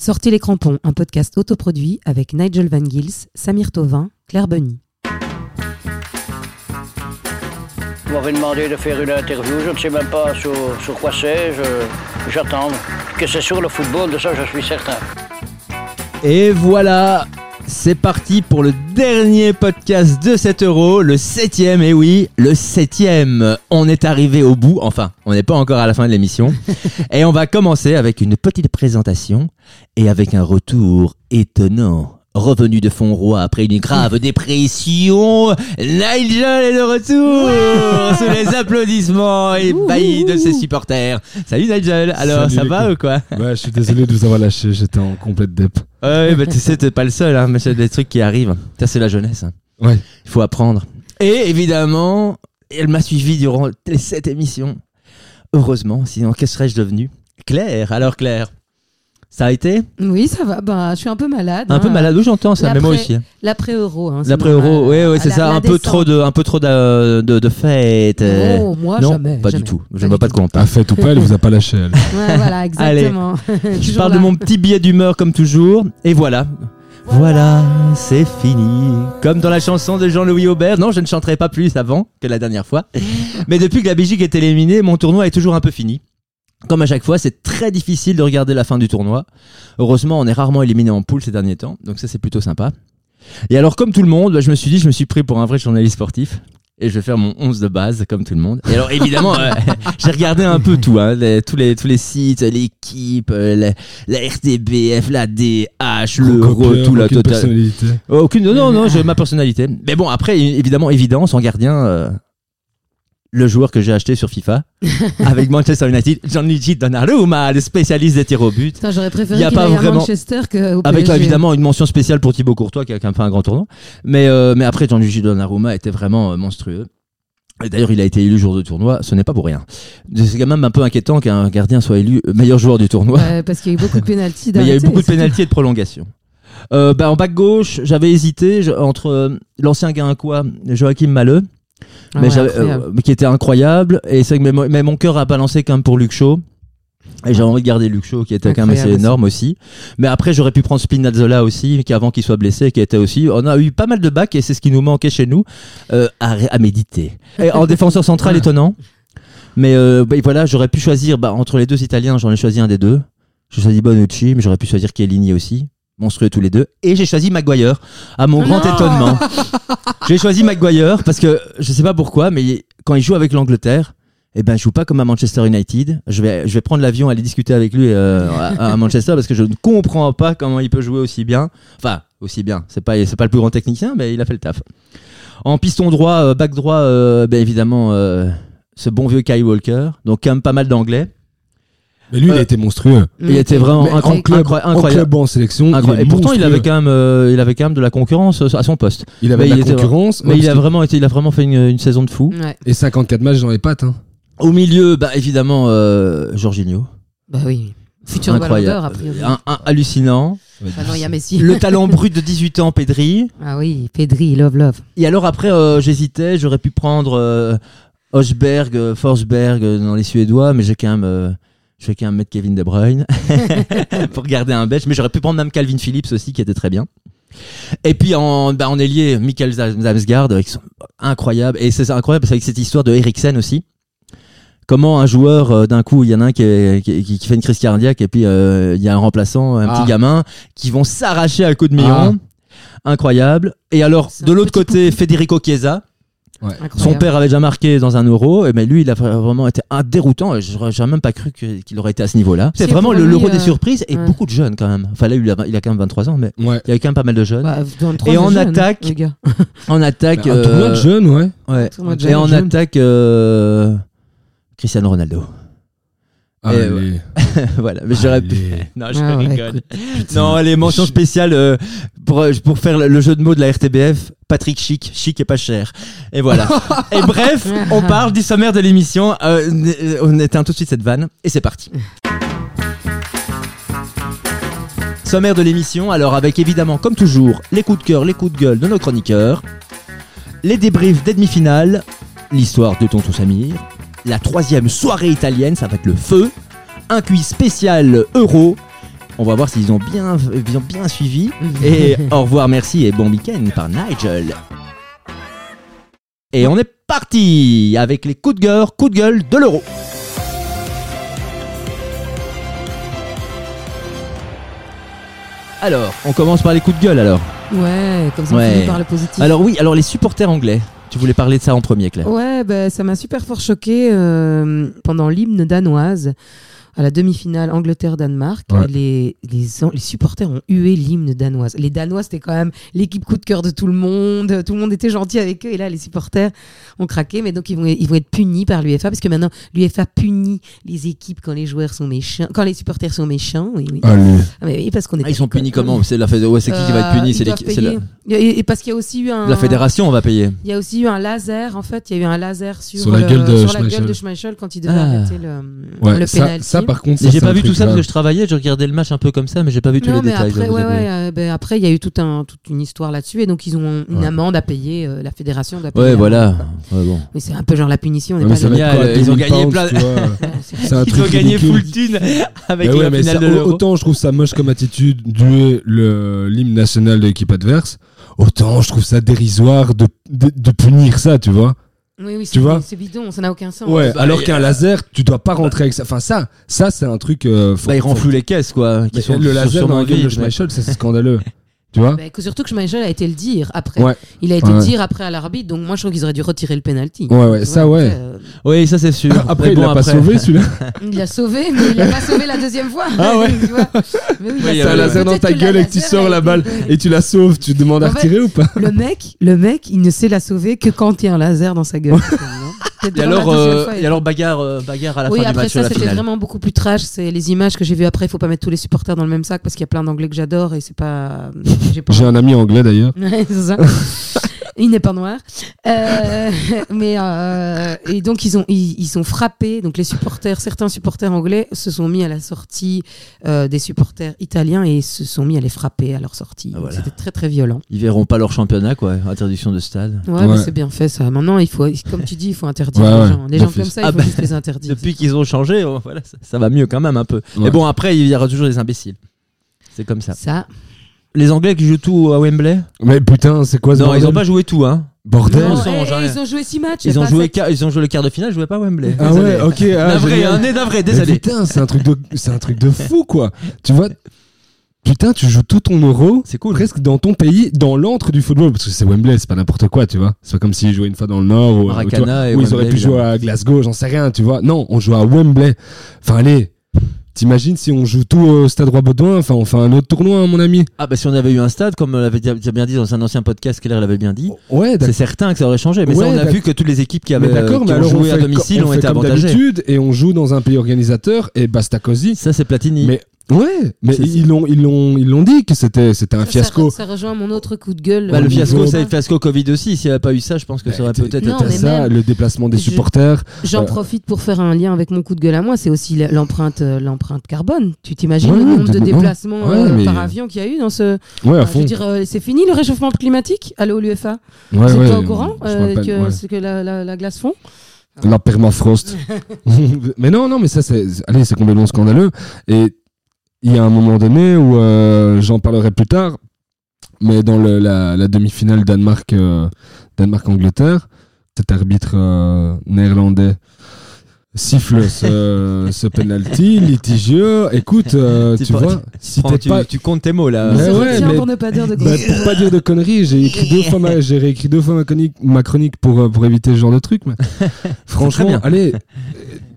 Sortez les crampons, un podcast autoproduit avec Nigel Van Gils, Samir Tovin, Claire Bunny. Vous m'avez demandé de faire une interview, je ne sais même pas sur, sur quoi c'est, je- j'attends. Que c'est sur le football, de ça je suis certain. Et voilà, c'est parti pour le dernier podcast de 7 euros, le septième, et oui, le septième. On est arrivé au bout, enfin, on n'est pas encore à la fin de l'émission. et on va commencer avec une petite présentation et avec un retour étonnant. Revenu de Fontroy après une grave dépression, Nigel est de retour sous les applaudissements ébahis de ses supporters. Salut Nigel, alors Salut ça les va gars. ou quoi Ouais, je suis désolé de vous avoir lâché, j'étais en complète dep. Ouais, bah tu sais, t'es pas le seul, hein, mais c'est des trucs qui arrivent. Ça, c'est la jeunesse. hein. Ouais. Il faut apprendre. Et évidemment, elle m'a suivi durant les sept émissions. Heureusement, sinon, que serais-je devenu? Claire, alors Claire, ça a été Oui, ça va. Bah, je suis un peu malade. Un hein. peu malade, oui, j'entends ça, mais moi aussi. hein. L'après-euro. Hein, L'après-euro, oui, oui, c'est ça, la un peu trop de, un peu trop de, de, de fêtes. Oh, moi, non, jamais. pas jamais. du tout. Je ne vois pas de tout. quoi on Pas parle. fait ou pas, elle vous a pas lâché, elle. Ouais, voilà, exactement. Je Toujours parle de mon petit billet d'humeur comme toujours. Et voilà. Voilà, c'est fini. Comme dans la chanson de Jean-Louis Aubert. Non, je ne chanterai pas plus avant que la dernière fois. Mais depuis que la Belgique est éliminée, mon tournoi est toujours un peu fini. Comme à chaque fois, c'est très difficile de regarder la fin du tournoi. Heureusement, on est rarement éliminé en poule ces derniers temps. Donc ça, c'est plutôt sympa. Et alors, comme tout le monde, bah, je me suis dit, je me suis pris pour un vrai journaliste sportif. Et je vais faire mon 11 de base, comme tout le monde. Et alors, évidemment, euh, j'ai regardé un peu tout, hein, les- tous, les, tous les sites, l'équipe, euh, la, la RTBF, la DH, l'Euro, Copieur, tout la aucune totale. personnalité. Aucune, non, non, non, j'ai ma personnalité. Mais bon, après, évidemment, évidence, en gardien, euh, le joueur que j'ai acheté sur FIFA, avec Manchester United, Gianluigi Donnarumma, le spécialiste des tirs au but. J'aurais préféré qu'il pas aille à vraiment- Manchester que au Avec PSG. évidemment une mention spéciale pour Thibaut Courtois qui a quand même fait un grand tournoi. Mais, euh, mais après, Gianluigi Donnarumma était vraiment euh, monstrueux. D'ailleurs, il a été élu jour de tournoi, ce n'est pas pour rien. C'est quand même un peu inquiétant qu'un gardien soit élu meilleur joueur du tournoi. Parce qu'il y a eu beaucoup de pénalties. Il y a eu beaucoup de pénalties et de prolongations. Euh, bah, en back gauche, j'avais hésité entre euh, l'ancien Guincois, Joachim Maleux, Ah mais ouais, incroyable. euh, qui était incroyable. Et c'est que mais, mon- cœur a balancé quand même pour Luc Shaw. Et j'avais envie de garder Luc Shaw, qui était quand même assez Incroyable énorme aussi. Mais après, j'aurais pu prendre Spinazzola aussi, qui avant qu'il soit blessé, qui était aussi. On a eu pas mal de backs et c'est ce qui nous manquait chez nous euh, à, à méditer. Et en défenseur central étonnant. Mais euh, bah, voilà, j'aurais pu choisir bah, entre les deux Italiens, j'en ai choisi un des deux. J'ai choisi Bonucci, mais j'aurais pu choisir Chiellini aussi. Monstrueux tous les deux. Et j'ai choisi Maguire, à mon grand étonnement. J'ai choisi Maguire parce que je sais pas pourquoi, mais quand il joue avec l'Angleterre, eh ben, je joue pas comme à Manchester United. Je vais, je vais prendre l'avion, aller discuter avec lui euh, à, à Manchester parce que je ne comprends pas comment il peut jouer aussi bien. Enfin, aussi bien. C'est pas, c'est pas le plus grand technicien, mais il a fait le taf. En piston droit, euh, back droit, euh, ben évidemment, ce bon vieux Kai Walker. Donc, quand même pas mal d'anglais. Mais lui, il Euh, a été monstrueux. Il était vraiment Mais incro- en club, incroyable. en club, en sélection. Incroyable. il est Et pourtant, il monstrueux. avait quand même, euh, il avait quand même de la concurrence euh, à son poste. Il avait mais de il la était- concurrence. Mais ouais, il a parce vraiment été, il a vraiment fait une, une saison de fou. Ouais. Et 54 matchs dans les pattes. Hein. Au milieu, bah évidemment, euh, Jorginho. Bah oui. Futur ballon Incroyable. d'or, a priori. Un, un hallucinant. Enfin, non, il y a Messi. Le talent brut de 18 ans, Pedri. Ah oui, Pedri, love, love. Et alors après, euh, j'hésitais, j'aurais pu prendre euh, Hochberg, euh, Forsberg euh, dans les Suédois, mais j'ai quand même, euh, je vais quand même mettre Kevin De Bruyne pour garder un belge. Mais j'aurais pu prendre même Calvin Phillips aussi, qui était très bien. Et puis en, bah, en ailier, Michael Damsgaard, avec son- incroyable. Et c'est incroyable, parce qu'avec cette histoire de Eriksen aussi. Comment un joueur, euh, d'un coup, il y en a un qui, est- qui, qui- qui fait une crise cardiaque, et puis euh, il y a un remplaçant, un Ah. petit gamin, qui vont s'arracher à coup de million. Incroyable. Et alors, de l'autre côté, Federico Chiesa. Son père avait déjà marqué dans un euro, et mais lui, il a vraiment été un déroutant. et J'aurais même pas cru qu'il aurait été à ce niveau-là. C'est C'est vraiment pour le- l'euro euh, des surprises et ouais. beaucoup de jeunes quand même. Enfin là, il a, il a quand même 23 ans, mais Ouais. il y avait quand même pas mal de jeunes. Bah, 23, Et en attaque, en attaque, Un tournoi euh, de jeunes, ouais. ouais. tournoi de Et en attaque, euh, Cristiano Ronaldo. Ah, allez. voilà, mais j'aurais pu. Non, je Ah ouais, rigole. écoute. Non, les mentions spéciales euh, pour, euh, pour faire le- jeu de mots de la RTBF. Patrick Chic, chic et pas cher. Et voilà. et bref, on parle du sommaire de l'émission. Euh, on éteint tout de suite cette vanne et c'est parti. Sommaire de l'émission, alors avec évidemment, comme toujours, les coups de cœur, les coups de gueule de nos chroniqueurs, les débriefs des demi-finales, l'histoire de Tonton Samir, la troisième soirée italienne, ça va être le feu, un quiz spécial euro On va voir s'ils ont bien, ils ont bien suivi. Et au revoir, merci et bon week-end par Nigel. Et on est parti avec les coups de gueule, coups de gueule de l'euro. Alors, on commence par les coups de gueule alors. Ouais, comme ça Ouais. finit par le positif. Alors oui, alors les supporters anglais. Tu voulais parler de ça en premier, Claire. Ouais, bah, ça m'a super fort choqué euh, pendant l'hymne danoise. À la demi-finale Angleterre-Danemark, Ouais. les, les, les supporters ont hué l'hymne danoise. Les Danois, c'était quand même l'équipe coup de cœur de tout le monde. Tout le monde était gentil avec eux. Et là, les supporters ont craqué. Mais donc, ils vont, ils vont être punis par l'UEFA. Parce que maintenant, l'UEFA punit les équipes quand les joueurs sont méchants. Quand les supporters sont méchants. Oui, oui. Allez. Ah, mais oui, parce qu'on Ah, ils sont punis comment C'est la fédé- ouais, c'est qui qui va être Euh, puni C'est la... Et, et parce qu'il y a aussi eu un. la fédération, on va payer. Il y a aussi eu un laser, en fait, il y a eu un laser sur, Sur la le- gueule de sur la Schmeichel. gueule de Schmeichel quand il devait Ah. arrêter le, Ouais, le ça, penalty. ça, par contre, j'ai pas vu tout ça parce que je travaillais, je regardais le match un peu comme ça, mais j'ai pas vu tous non, les mais détails. après, ouais, ouais, euh, ben, après, il y a eu tout un, toute une histoire là-dessus, et donc ils ont une Ouais. amende à payer, euh, la fédération doit payer. Ouais, la- voilà. Ouais, bon. Mais c'est un peu genre la punition. on ils ont 2000 gagné plein- Ils ont gagné full thune avec la finale de l'Euro. autant je trouve ça moche comme attitude d'huer le l'hymne national de l'équipe adverse, autant je trouve ça dérisoire de punir ça, tu vois. Oui, oui, Tu c'est- vois c'est bidon, ça n'a aucun sens. Ouais, bah, alors qu'un laser, tu dois pas rentrer avec ça. Enfin ça, ça c'est un truc. euh, faut- Bah, ils faut- renflouent les caisses, quoi. Qui sont, le sont laser dans la gueule de Schmeichel, ça c'est scandaleux. Tu vois Ben, que surtout que Schmeichel a été le dire après. Ouais. Il a été Ouais. le dire après à l'arbitre, donc moi je trouve qu'ils auraient dû retirer le penalty. Ouais, ouais, ça, vois, ouais. euh, Oui, ça c'est sûr. Après, Mais il bon, l'a pas sauvé celui-là. Il l'a sauvé, mais il l'a pas sauvé la deuxième fois. Ah ouais. Tu vois Mais oui, il Ouais, a il y T'as a un sauvé. laser dans ta gueule et que tu sors la balle et tu la sauves, tu demandes à fait, retirer ou pas Le mec, le mec, il ne sait la sauver que quand il y a un laser dans sa gueule. Et alors, euh, fois, et alors bagarre, euh, bagarre à la oui, fin du après match sur ça, la c'était vraiment beaucoup plus trash. C'est les images que j'ai vues après. Il faut pas mettre tous les supporters dans le même sac parce qu'il y a plein d'anglais que j'adore et c'est pas. J'ai pas. J'ai un ami anglais d'ailleurs. Ouais, c'est ça. Il n'est pas noir. Euh, mais euh, et donc ils ont ils, ils sont frappés. Donc les supporters, certains supporters anglais se sont mis à la sortie euh, des supporters italiens et se sont mis à les frapper à leur sortie. Ah, voilà. C'était très très violent. Ils verront pas leur championnat, quoi. Interdiction de stade. Ouais, Ouais. mais c'est bien fait ça. Maintenant, il faut, comme tu dis, il faut interdire Ouais, les ouais, gens. Les gens comme ça, il Ah faut bah, juste les interdire. Depuis qu'ils ont changé, oh, voilà, ça, ça va mieux quand même un peu. Ouais. Mais bon, après, il y aura toujours des imbéciles. C'est comme ça. Ça, Les Anglais qui jouent tout à Wembley Mais putain, c'est quoi ce Non, ils ont pas joué tout, hein. Bordel Non, Non, ça, eh, on ils ont joué six matchs. Ils ont, joué qua- ils ont joué le quart de finale, ils jouaient pas à Wembley. Ah Désolé. ouais, ok. ah, Navré, génial. hein, né navré, Mais désolé. putain, c'est un truc de, c'est un truc de fou quoi. Tu vois, putain, tu joues tout ton euro C'est cool. presque dans ton pays, dans l'antre du football, parce que c'est Wembley, c'est pas n'importe quoi, tu vois. C'est pas comme s'ils jouaient une fois dans le Nord ou, ou tu Maracana vois, et ou ils Wembley, auraient pu jouer à Glasgow, j'en sais rien, tu vois. Non, on joue à Wembley. Enfin allez, t'imagines si on joue tout au Stade Roi-Baudouin, enfin on fait un autre tournoi, hein, mon ami. Ah bah si on avait eu un stade, comme l'avait bien dit dans un ancien podcast, Keller l'avait bien dit, Ouais, c'est certain que ça aurait changé. Mais Ouais, ça, on a vu que toutes les équipes qui avaient qui mais on joué fait, à domicile on ont fait été comme avantagées. et on joue dans un pays organisateur et basta cosy. Ça c'est Platini. Mais ouais, mais ils l'ont ils l'ont ils l'ont dit que c'était c'était un Ça, fiasco. Ça, ça rejoint mon autre coup de gueule. Bah, le fiasco, c'est le fiasco Covid aussi. S'il n'y avait pas eu ça, je pense que ça aurait Bah, peut-être Non, été. ça, même- le déplacement des Je- supporters. J'en Euh, profite pour faire un lien avec mon coup de gueule à moi. C'est aussi l'empreinte, euh, l'empreinte carbone. Tu t'imagines Ouais, le nombre de déplacements ouais, euh, mais- par avion qu'il y a eu dans ce. Ouais, à Enfin, je fond. veux dire, euh, c'est fini le réchauffement climatique? Allô, l'UFA? Ouais, Vous êtes ouais, pas au courant que ce que la, la- la glace fond? La permafrost. mais non, non, mais ça, c'est, allez, c'est complètement scandaleux. Et il y a un moment donné où euh, j'en parlerai plus tard, mais dans le- la, la demi-finale Danemark, euh, Danemark-Angleterre, cet arbitre euh, néerlandais siffle ce, ce penalty litigieux. Écoute, euh, Tu vois, si Prends, tu, pas tu comptes tes mots là. Il Ouais, mais- pour ne pas dire de Bah, grosses pour pas dire de conneries, j'ai écrit deux fois ma, j'ai réécrit deux fois ma chronique, ma chronique pour, pour éviter ce genre de truc. Mais franchement, allez,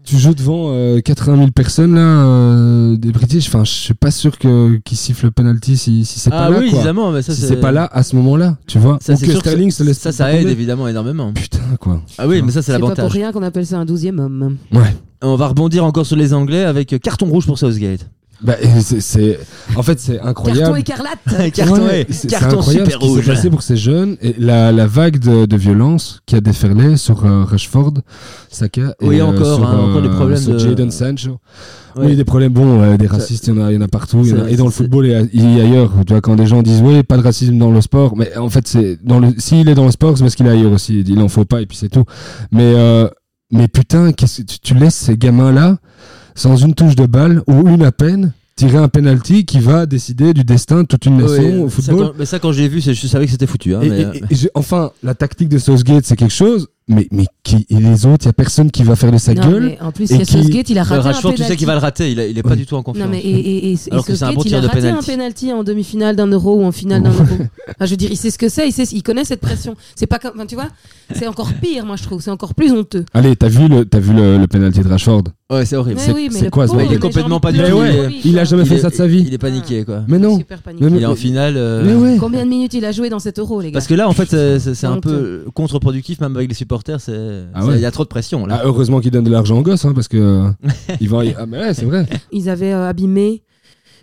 tu joues devant euh, 80 000 personnes là, euh, des British. Enfin, je suis pas sûr que qu'ils sifflent le penalty si, si c'est Ah pas là. oui, quoi. évidemment. Mais ça, si c'est pas là à ce moment-là, tu vois. Ça, Ou que sûr que Sterling se laisse ça, aide évidemment énormément. Putain quoi. Ah oui, mais ça, c'est C'est pas pour l'avantage. rien qu'on appelle ça un douzième homme. Ouais. On va rebondir encore sur les Anglais avec euh, carton rouge pour Southgate. Bah, c'est, c'est- en fait, c'est Carton incroyable. écarlate carton, Ouais, c'est- c'est carton incroyable super ce qui s'est rouge. passé pour ces jeunes et la, la vague de, de violence qui a déferlé sur euh, Rashford, Saka et Oui, encore, sur, hein, encore des problèmes sur de- Jadon Sancho. Ouais. Oui, des problèmes. Bon, euh, des racistes, il y en a, il y en a partout. il y en a- C'est- et dans le c'est- football et, et ailleurs. Tu vois, quand des gens disent oui, pas de racisme dans le sport, mais en fait, c'est dans le. S'il est dans le sport, c'est parce qu'il est ailleurs aussi. Il en faut pas et puis c'est tout. Mais euh, mais putain, qu'est-ce que tu, tu laisses ces gamins là sans une touche de balle ou une à peine. tirer un penalty qui va décider du destin de toute une nation Ouais, au ça, football. quand, mais ça, quand j'ai vu, c'est- je savais que c'était foutu. Hein, Et- mais, et- euh, et enfin, la tactique de Southgate, c'est quelque chose, mais, mais qui, et les autres, il y a personne qui va faire de sa Non, gueule. mais en plus, et il y a qui- Southgate, il a raté un Rashford, tu sais penalty. qu'il va le rater. Il, a- il est pas du tout en confiance. Non, mais et, et, et, Alors et que c'est un Southgate, bon il tir a de raté un penalty. en demi-finale d'un euro ou en finale d'un euro. Enfin, je veux dire, il sait ce que c'est, il, sait, il connaît cette pression. C'est pas comme, enfin, tu vois, c'est encore pire, moi je trouve, c'est encore plus honteux. Allez, t'as vu le, t'as vu le, le penalty de Rashford? Ouais, c'est horrible. C'est- quoi, ce pauvre, mec Il est complètement pas du tout, il a jamais fait est- ça de sa vie. Il est paniqué, quoi. Mais non. Super paniqué. Mais non, Il est en finale. euh, Mais ouais. Combien de minutes il a joué dans cet euro, les gars Parce que là, en fait, c'est- c'est c'est un peu contre-productif, même avec les supporters. c'est- Ah c'est- ouais. Il y a trop de pression, là. Ah, heureusement qu'il donne de l'argent aux gosses, hein, parce que euh, ils vont. Ah, mais ouais, c'est vrai. Ils avaient euh, abîmé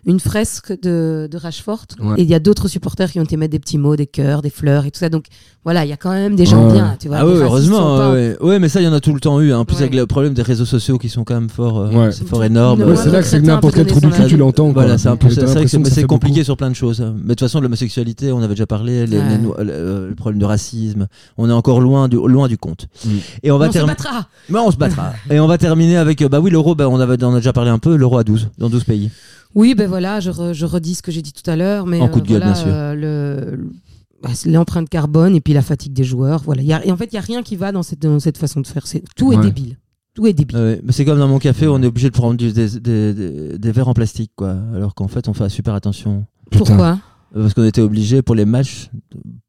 une fresque de, de Rashford. Ouais. Et il y a d'autres supporters qui ont été mettre des petits mots, des cœurs, des fleurs et tout ça. Donc voilà, il y a quand même des gens Ouais. bien, tu vois. Ah ouais, heureusement. pas- Ouais, ouais, mais ça, il y en a tout le temps eu. hein. En plus, Ouais. avec le problème des réseaux sociaux qui sont quand même fort, euh, fort énorme. Le Ouais, moindre c'est là que c'est n'importe quel trou du cul, tu l'entends. Voilà, c'est un Donc, peu t'as c'est vrai que l'impression c'est mais ça c'est fait compliqué beaucoup. sur plein de choses. Mais de toute façon, l'homosexualité, on avait déjà parlé, les- Ouais. les no- le, le problème de racisme. On est encore loin du, loin du compte. Mm. Et on va On se terminer. battra. Mais on se battra. Et on va terminer avec, euh, bah oui, l'euro, bah, on, avait, on a déjà parlé un peu, l'euro à 12, dans 12 pays. Oui, ben voilà, je, re- je redis ce que j'ai dit tout à l'heure, mais En coup de gueule, voilà, bien sûr. euh, le- le- bah, l'empreinte carbone et puis la fatigue des joueurs. Voilà, Il y a, et en fait, il y a rien qui va dans cette, dans cette façon de faire. C'est tout est débile. Tout est débile. Ouais, mais c'est comme dans mon café, on est obligé de prendre du- des, des, des- des verres en plastique, quoi. Alors qu'en fait, on fait super attention. Putain. Pourquoi? Euh, Parce qu'on était obligé pour les matchs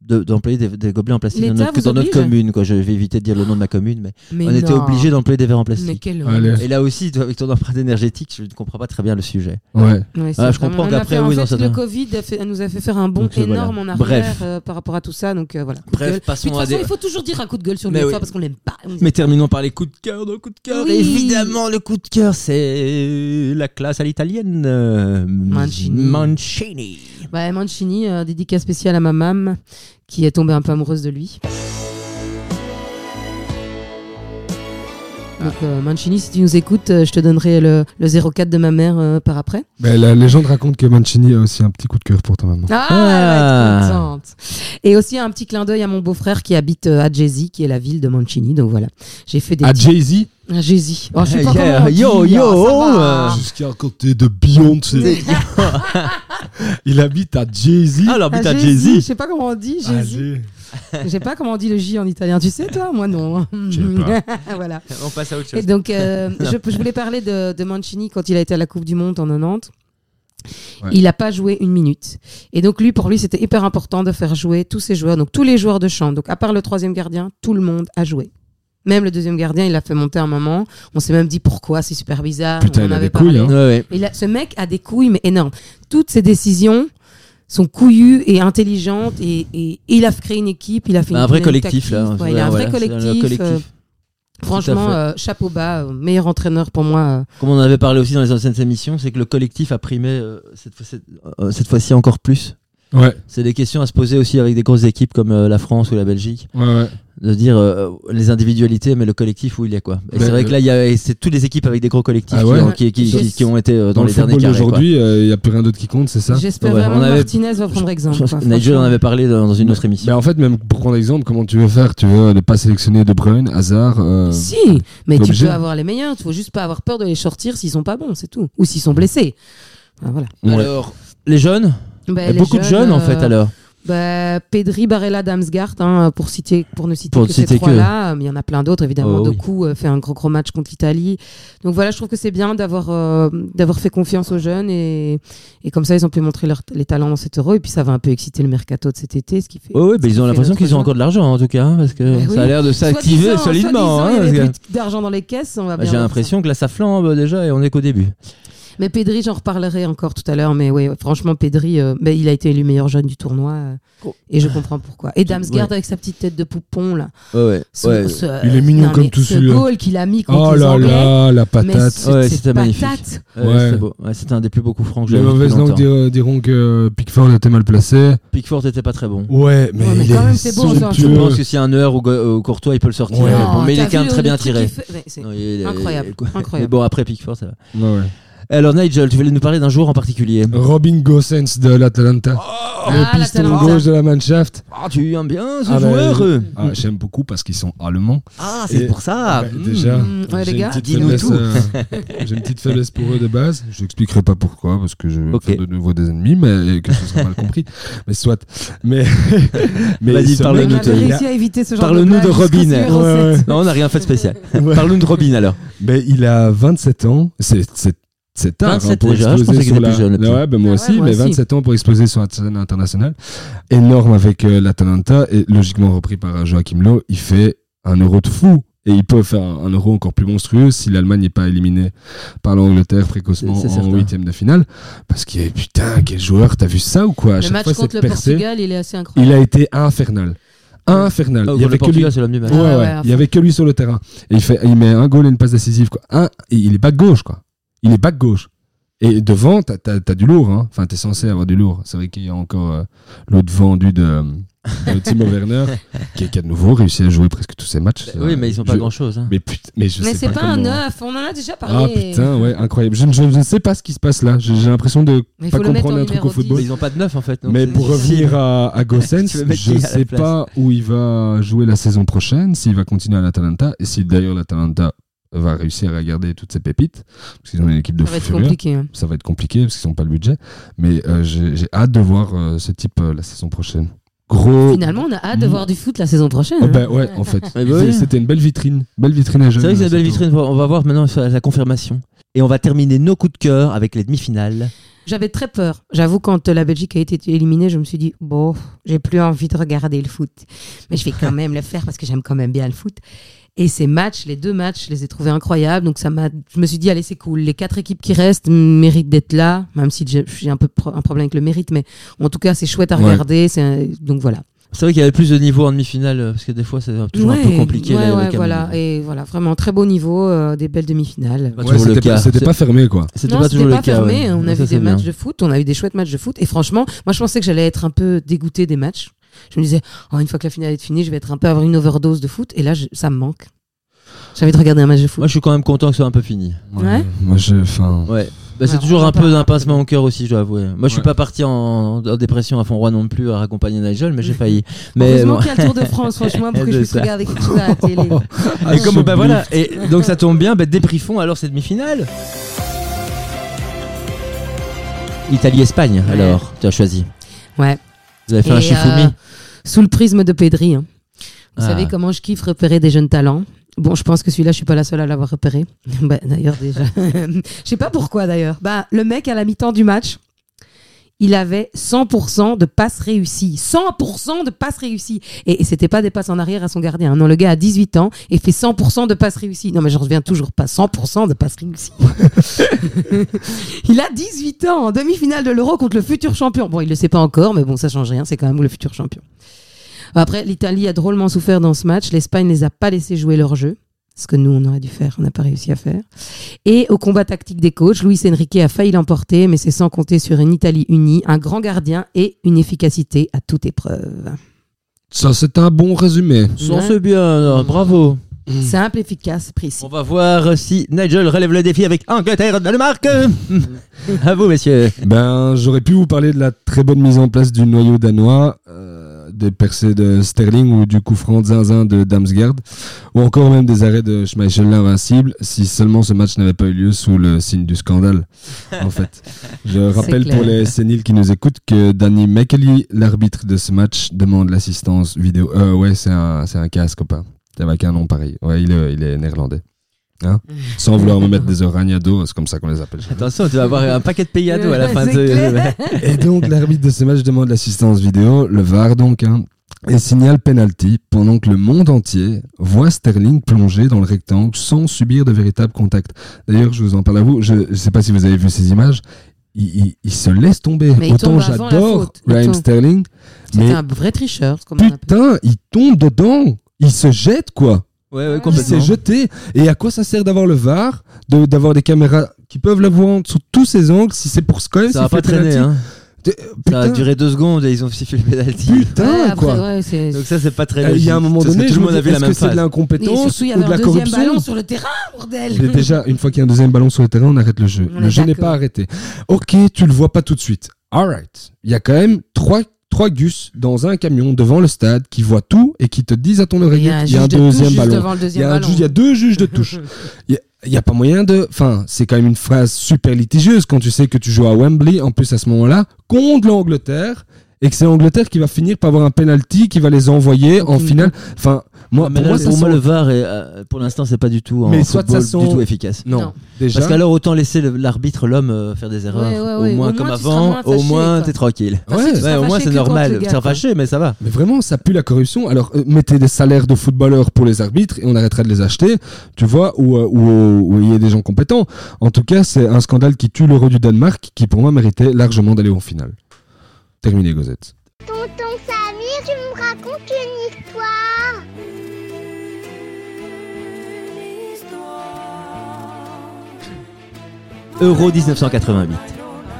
de- d'employer des, des gobelets en plastique dans notre, dans notre commune. Quoi. Je vais éviter de dire le nom de ma commune, mais, Mais on était obligé d'employer des verres en plastique. Et là aussi, toi, avec ton empreinte énergétique, je ne comprends pas très bien le sujet. Ouais. Ah, je comprends qu'après, oui, fait, dans cette- le Covid a fait- nous a fait faire un bond Donc, euh, voilà. énorme en arrière Bref. euh, par rapport à tout ça. Donc euh, voilà. coup de Bref, passons à des- il faut toujours dire un coup de gueule sur Mais l'UEFA oui. parce qu'on l'aime pas. Mais terminons par les coups de cœur. Le coup de cœur, Oui. évidemment, le coup de cœur, c'est la classe à l'italienne. Mancini. Mancini. Ouais, Mancini, euh, dédicace spéciale à ma maman qui est tombée un peu amoureuse de lui. Donc euh, Mancini, si tu nous écoutes, euh, je te donnerai le, le 04 de ma mère euh, par après. Mais la légende raconte que Mancini a aussi un petit coup de cœur pour ta maman. Ah, Ah. elle va être contente. Et aussi un petit clin d'œil à mon beau-frère qui habite à Jay-Z, qui est la ville de Mancini. Donc voilà, j'ai fait des À Jay-Z à Jay-Z. Oh, je pas Yeah, dit, yo, ah, yo, va. euh, Jusqu'à côté de Beyoncé. Il habite à Jay-Z. Ah, alors, À but à Jay-Z, Je sais pas comment on dit Jay-Z. Je sais pas comment on dit le J en italien. Tu sais toi? Moi non. Voilà. On passe à autre Et chose. donc, euh, je, je voulais parler de, de Mancini quand il a été à la Coupe du Monde en 90. Ouais. Il n'a pas joué une minute. Et donc, lui, pour lui, c'était hyper important de faire jouer tous ses joueurs, donc tous les joueurs de champ. Donc, à part le troisième gardien, tout le monde a joué. Même le deuxième gardien, il l'a fait monter un moment. On s'est même dit pourquoi, c'est super bizarre. Putain, On il en a avait des couilles, hein. Ouais, ouais. Ce mec a des couilles, mais énormes. Toutes ses décisions sont couillues et intelligentes. Et, et il a créé une équipe, il a fait Bah, une un vrai collectif, là. Ouais, il a un vrai Voilà, collectif. euh, franchement, euh, chapeau bas, euh, meilleur entraîneur pour moi. euh. Comme on en avait parlé aussi dans les anciennes émissions, c'est que le collectif a primé euh, cette, fois- cette, euh, cette fois-ci encore plus. Ouais, C'est des questions à se poser aussi avec des grosses équipes comme euh, la France ou la Belgique, ouais, ouais. De dire euh, les individualités, mais le collectif où il est quoi. Et c'est vrai que là, il y a c'est toutes les équipes avec des gros collectifs Ah qui, ouais qui, qui- qui- qui ont été euh, dans, Dans, les le derniers carrés. quoi. d'aujourd'hui, il n'y a plus rien d'autre qui compte, c'est ça J'espère Ouais, vraiment on que avait- Martinez va prendre exemple. quoi, Nigel en avait parlé dans, dans une autre Mais émission. en fait, même pour prendre exemple, comment tu veux faire Tu veux ne pas sélectionner De Bruyne, Hazard euh, Si, mais tu obligé. peux avoir les meilleurs. Il faut juste pas avoir peur de les sortir s'ils sont pas bons, c'est tout. Ou s'ils sont blessés. Ah, voilà. ouais. Alors, les jeunes? Bah, Il y a les beaucoup de jeunes en euh, fait alors. Bah, Pedri, Barella, Damsgaard, hein, pour, citer, pour ne citer Pour que citer ces trois-là. Mais il y en a plein d'autres, évidemment. Oh, oui. Doku euh, fait un gros, gros match contre l'Italie. Donc voilà, je trouve que c'est bien d'avoir euh, d'avoir fait confiance aux jeunes. Et, et comme ça, ils ont pu montrer leur- les talents dans cet euro. Et puis ça va un peu exciter le mercato de cet été. Ce qui fait, Oui, ce bah, qui ils ont l'impression qu'ils ont encore de l'argent en tout cas, hein, parce que oui. ça a l'air de s'activer solidement. hein, d'argent dans les caisses. On va Bah, J'ai l'impression que là ça flambe déjà et on est qu'au début. Mais Pedri, j'en reparlerai encore tout à l'heure. Mais oui, franchement, Pedri, euh, bah, il a été élu meilleur jeune du tournoi. euh, Oh. Et je comprends pourquoi. Et Damsgaard Ouais. avec sa petite tête de poupon, là. Ouais, ouais. Ce- ouais. ce- Il est mignon non, comme mais tout ce celui-là. goal qu'il a mis contre Oh les là Anglais. là, la Mais patate. Ouais, cette c'était magnifique. patate. Ouais, Ouais. c'était beau. Ouais, c'était un des plus beaux coups francs que Les j'ai vu depuis mauvaises langues dir- diront que Pickford était mal placé. Pickford était pas très bon. Ouais, mais, Ouais, mais il quand est même, c'est beau, ça. Je somptueux. pense que si un heure ou, Go- ou Courtois il peut le sortir. Ouais. Bon, mais il t'as est quand même vu très le bien truc tiré. qu'il fait Ouais, c'est Non, il est- Incroyable, incroyable. Mais bon après Pickford ça va. Ouais, ouais. Alors Nigel, tu voulais nous parler d'un joueur en particulier Robin Gosens de l'Atalanta. Ah, le piston l'Atalanta. gauche de la Mannschaft. Ah, tu aimes bien ce Ah, bah, joueur je- ah, J'aime beaucoup parce qu'ils sont allemands. Ah, c'est pour ça. Bah, Mm. déjà, Mm, ouais, j'ai les une gars, petite dis-nous faiblesse, tout. euh, j'ai une petite faiblesse pour eux de base. Je n'expliquerai pas pourquoi, parce que je vais Ok. faire de nouveau des ennemis, mais et que ce sera mal compris. Mais soit. Mais, mais Vas-y, parle-nous de- avait il a- réussi à éviter ce genre Parle-nous blague de Robin. Ouais, ouais. Non, on n'a rien fait de spécial. Ouais. Parle-nous de Robin alors. Ben, il a 27 ans. C'est, c'est, c'est tard 27 hein, pour déjà, je qu'il sur la... jeune. Ouais, ben moi Ah aussi, ouais, moi mais aussi. 27 ans pour exploser sur la scène internationale. Énorme avec euh, l'Atalanta et logiquement repris par euh, Joachim Low. Il fait un euro de fou. Et il peut faire un un euro encore plus monstrueux si l'Allemagne n'est pas éliminée par l'Angleterre précocement C'est- c'est en certain. huitième de finale. Parce qu'il est putain, quel joueur, t'as vu ça ou quoi? À Le chaque match fois, contre le percé. Portugal, il est assez incroyable. Il a été infernal. Infernal. Oh, il y avait que lui. Portugal, c'est l'homme du match. Ouais, Ouais, ouais. ouais, à il y avait que lui sur le terrain. Et il, fait, il met un goal et une passe décisive. Quoi. Un, et il est back gauche, quoi. Il est back gauche. Et devant, t'as as, du lourd. Hein. Enfin, t'es censé avoir du lourd. C'est vrai qu'il y a encore euh, l'autre vendu de, de Timo Werner, qui, qui a de nouveau réussi à jouer presque tous ses matchs. Bah Oui, mais ils sont pas Je- grand-chose. hein. Mais putain, mais je Mais sais c'est pas, un neuf, on en a déjà Ah parlé. putain, ouais, incroyable. Je, ne- je ne sais pas ce qui se passe là. J'ai l'impression de Mais pas comprendre en un truc au football. Mais ils ont pas de neuf en fait. donc Mais pour revenir à, à Gossens, je la sais pas où il va jouer la saison prochaine, s'il va continuer à l'Atalanta, et si d'ailleurs l'Atalanta va réussir à garder toutes ses pépites, parce qu'ils ont une équipe de Ça va être furieux. compliqué. hein. Ça va être compliqué parce qu'ils n'ont pas le budget, mais euh, j'ai j'ai hâte de voir euh, ce type euh, la saison prochaine. Gros. Finalement, on a hâte de Mm. voir du foot la saison prochaine. Oh, hein. ben ouais, en fait. Eh oui. C'était une belle vitrine. Belle vitrine à jeunes. C'est vrai que c'est une belle surtout. vitrine. On va voir maintenant la confirmation. Et on va terminer nos coups de cœur avec les demi-finales. J'avais très peur. J'avoue, quand la Belgique a été éliminée, je me suis dit, bon, j'ai plus envie de regarder le foot. Mais je vais quand même le faire parce que j'aime quand même bien le foot. Et ces matchs, les deux matchs, je les ai trouvés incroyables. Donc ça m'a, je me suis dit, allez, c'est cool. Les quatre équipes qui restent méritent d'être là, même si j'ai un peu pro- un problème avec le mérite. Mais en tout cas, c'est chouette à regarder. Donc voilà. C'est vrai qu'il y avait plus de niveau en demi-finale euh, parce que des fois c'est toujours un peu compliqué. ouais, là, ouais, voilà. Et voilà, vraiment très beau niveau, euh, des belles demi-finales. Pas Ouais, toujours le c'était cas. pas, c'était C'est- pas fermé quoi. C'était pas toujours pas le cas. fermé. ouais. On a Ça, vu des bien. matchs de foot, on a eu des chouettes matchs de foot. Et franchement, moi, je pensais que j'allais être un peu dégoûté des matchs. Je me disais, oh, une fois que la finale est finie, je vais être un peu avoir une overdose de foot. Et là, je- ça me manque. J'ai envie de regarder un match de foot. Moi je suis quand même content que ce soit un peu fini. Ouais. Moi, je. Enfin. Ouais. Bah, c'est toujours on un peu d'un pincement au cœur aussi, je dois avouer. Moi, je suis Ouais. pas parti en, en dépression à fond roi non plus à raccompagner Nigel, mais j'ai failli. Mais Heureusement bon. qu'il y a le Tour de France, franchement, pour que je puisse ça. regarder quelque chose à la télé. Et comme bah voilà, et donc ça tombe bien, bah, débriefons alors cette demi-finale. Italie-Espagne, Ouais. alors, tu as choisi. Ouais. Vous avez fait un Et, Shifumi euh, sous le prisme de Pedri. hein. Vous Ah. savez comment je kiffe repérer des jeunes talents. Bon, je pense que celui-là, je suis pas la seule à l'avoir repéré. Bah, d'ailleurs, déjà. je sais pas pourquoi, d'ailleurs. Bah, le mec, à la mi-temps du match, il avait 100% de passes réussies. 100% de passes réussies. Et, c'était pas des passes en arrière à son gardien. Non, le gars a 18 ans et fait 100% de passes réussies. Non, mais j'en reviens toujours pas. 100% de passes réussies. il a 18 ans en demi-finale de l'Euro contre le futur champion. Bon, il le sait pas encore, mais bon, ça change rien. C'est quand même le futur champion. Après, l'Italie a drôlement souffert dans ce match. L'Espagne ne les a pas laissés jouer leur jeu. Ce que nous, on aurait dû faire, on n'a pas réussi à faire. Et au combat tactique des coachs, Luis Enrique a failli l'emporter, mais c'est sans compter sur une Italie unie, un grand gardien et une efficacité à toute épreuve. Ça, c'est un bon résumé. Ça, Ouais. c'est bien, alors, bravo. Simple, efficace, précis. On va voir si Nigel relève le défi avec Angleterre-Danemark. à vous, messieurs. Ben, j'aurais pu vous parler de la très bonne mise en place du noyau danois, euh, des percées de Sterling ou du coup franc Zinzin de Damsgaard, ou encore même des arrêts de Schmeichel l'invincible, si seulement ce match n'avait pas eu lieu sous le signe du scandale. En fait, je rappelle pour les séniles qui nous écoutent que Danny McKelly, l'arbitre de ce match, demande l'assistance vidéo. Euh, ouais, c'est un, un casque, pas. C'est avec un nom pareil. Ouais, il est, il est néerlandais. Hein Sans vouloir me mettre des oragnados, c'est comme ça qu'on les appelle. Attention, tu vas avoir un paquet de pays à dos à la fin de C'est. Et donc, l'arbitre de ce match demande l'assistance vidéo, le VAR donc, hein, et signale penalty pendant que le monde entier voit Sterling plonger dans le rectangle sans subir de véritable contact. D'ailleurs, je vous en parle à vous, je ne sais pas si vous avez vu ces images, il, il- il se laisse tomber. Mais il Autant j'adore Raheem. Sterling, mais un vrai tricheur, comme on putain, il tombe dedans, il se jette quoi. Ouais, ouais, Il complètement. s'est jeté. Et à quoi ça sert d'avoir le VAR, de- d'avoir des caméras qui peuvent le voir sous tous ses angles, si c'est pour quand même Ça va pas traîner, hein. T'es- Ça a duré deux secondes et ils ont sifflé le penalty. putain Ouais, après, quoi. ouais, Donc ça, c'est pas très Euh. Il y a un moment donné, tout le monde a vu la même que c'est de l'incompétence il ou de un la deuxième corruption ballon sur le terrain, bordel. Mais déjà, une fois qu'il y a un deuxième ballon sur le terrain, on arrête le jeu. On le jeu n'est pas arrêté. Ok, tu le vois pas tout de suite. Alright. Il y a quand même trois, trois gus dans un camion devant le stade qui voient tout et qui te disent à ton oreille Il y a un a deuxième ballon. Il y, a a deux juges de touche. Il n'y a, pas moyen de. Enfin, c'est quand même une phrase super litigieuse quand tu sais que tu joues à Wembley, en plus à ce moment-là, contre l'Angleterre, et que c'est l'Angleterre qui va finir par avoir un penalty qui va les envoyer en finale. Enfin, moi, mais pour là, moi, pour moi, le VAR, est, euh, pour l'instant, c'est pas du tout en Mais soit football ça sent- du tout efficace. Non, Non. déjà. Parce qu'alors, autant laisser l'arbitre, l'homme, euh, faire des erreurs. Ouais, ouais, au moins, Au comme moins, avant, moins au moins, t'es tranquille. Au moins, c'est normal. quoi. fâché, mais ça va. Mais vraiment, ça pue la corruption. Alors, euh, mettez des salaires de footballeurs pour les arbitres et on arrêtera de les acheter, tu vois, ou il y a des gens compétents. En tout cas, c'est un scandale qui tue l'euro du Danemark, qui pour moi méritait largement d'aller en finale. Terminé, Gosette. Tonton Samir, tu me racontes une histoire Euro 1988.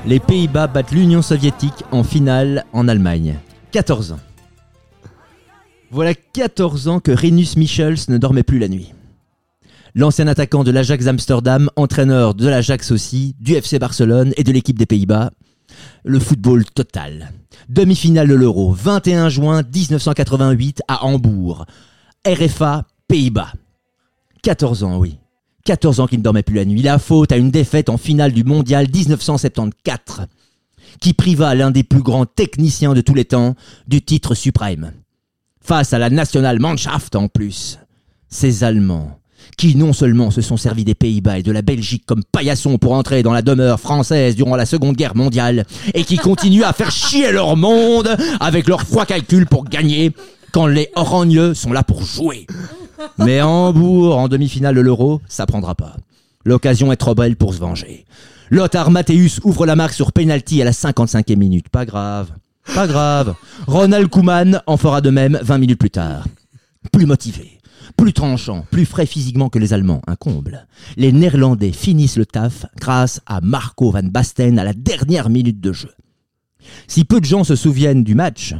Les Pays-Bas battent l'Union soviétique en finale en Allemagne. 14 ans. Voilà 14 ans que Rinus Michels ne dormait plus la nuit. L'ancien attaquant de l'Ajax Amsterdam, entraîneur de l'Ajax aussi, du FC Barcelone et de l'équipe des Pays-Bas. Le football total. Demi-finale de l'Euro, 21 juin 1988 à Hambourg. RFA, Pays-Bas. 14 ans, oui. 14 ans qu'il ne dormait plus la nuit. La faute à une défaite en finale du mondial 1974, qui priva l'un des plus grands techniciens de tous les temps du titre suprême. Face à la Nationalmannschaft en plus. Ces Allemands, qui non seulement se sont servis des Pays-Bas et de la Belgique comme paillassons pour entrer dans la demeure française durant la Seconde Guerre mondiale, et qui continuent à faire chier leur monde avec leurs froids calculs pour gagner, quand les Orangneux sont là pour jouer. Mais Hambourg, en demi-finale de l'Euro, ça prendra pas. L'occasion est trop belle pour se venger. Lothar Matthäus ouvre la marque sur penalty à la 55e minute. Pas grave. Pas grave. Ronald Koeman en fera de même 20 minutes plus tard. Plus motivé, plus tranchant, plus frais physiquement que les Allemands, un comble. Les Néerlandais finissent le taf grâce à Marco van Basten à la dernière minute de jeu. Si peu de gens se souviennent du match,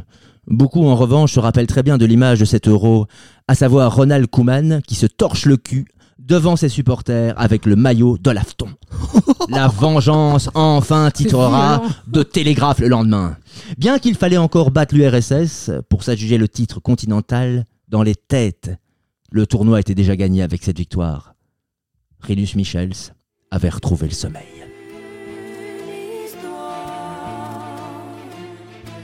beaucoup en revanche se rappellent très bien de l'image de cet euro, à savoir Ronald Koeman qui se torche le cul devant ses supporters avec le maillot de l'Afton. La vengeance enfin titrera de Télégraphe le lendemain. Bien qu'il fallait encore battre l'URSS pour s'adjuger le titre continental, dans les têtes, le tournoi était déjà gagné avec cette victoire. Rinus Michels avait retrouvé le sommeil.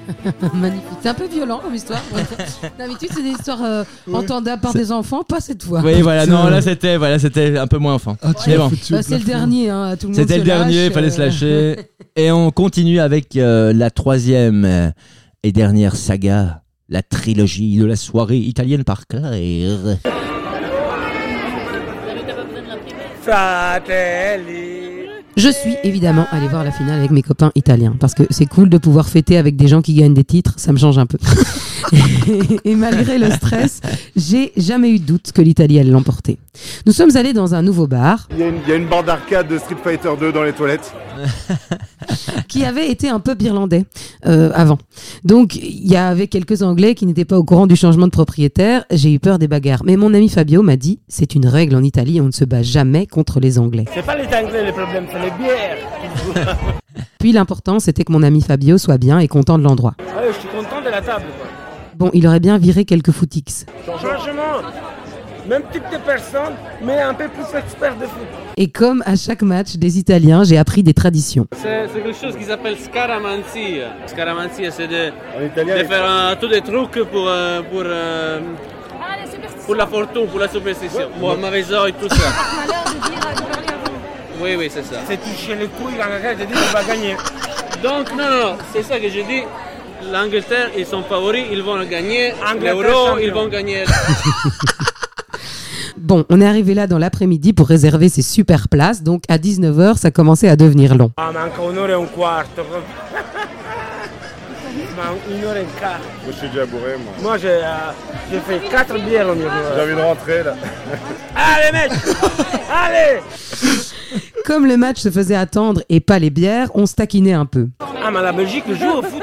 Magnifique. C'est un peu violent comme histoire. D'habitude, c'est des histoires euh, entendables par des enfants, pas cette fois. Oui, voilà, non, là c'était voilà, c'était un peu moins enfant. Ah, bon. Bah, c'est le dernier, hein, tout le monde C'était le dernier, il fallait se euh. lâcher. Et on continue avec euh, la troisième euh, et dernière saga, la trilogie de la soirée italienne par Claire. Je suis évidemment allé voir la finale avec mes copains italiens parce que c'est cool de pouvoir fêter avec des gens qui gagnent des titres, ça me change un peu. et, malgré le stress, j'ai jamais eu de doute que l'Italie allait l'emporter. Nous sommes allés dans un nouveau bar Il y, a une, il y a une bande d'arcade de Street Fighter 2 dans les toilettes. qui avait été un peu irlandais euh, avant. Donc il y avait quelques Anglais qui n'étaient pas au courant du changement de propriétaire. J'ai eu peur des bagarres. Mais mon ami Fabio m'a dit c'est une règle en Italie, on ne se bat jamais contre les Anglais. C'est pas les Anglais le problème, c'est les bières. Puis l'important c'était que mon ami Fabio soit bien et content de l'endroit. Ouais, je suis content de la table. Quoi. Bon, il aurait bien viré quelques footix. Franchement, même type de personne, mais un peu plus expert de foot. Et comme à chaque match des Italiens, j'ai appris des traditions. C'est quelque chose qui s'appelle scaramanzia. Scaramanzia, c'est de, faire euh, tous des trucs pour, euh, pour, euh, pour la fortune, pour la superstition. Bon, mauvais oeil, tout ça. Oui, oui, c'est ça. C'est toucher les couilles, arrête de dire qu'il va gagner. Donc, non, non, non, c'est ça que j'ai dit. L'Angleterre, ils sont favoris, ils vont le gagner. Angleterre L'euro, ils vont gagner. Bon, on est arrivé là dans l'après-midi pour réserver ces super places, donc à 19h, ça commençait à devenir long. Ah, manca un'ora e un quarto. Ma une heure et un quart. moi je suis déjà bourré moi. Moi, j'ai euh, j'ai fait 4 bières au milieu. J'ai envie de rentrer là. Allez, mec Allez Comme le match se faisait attendre et pas les bières, on se taquinait un peu. Ah, mais la Belgique joue au foot.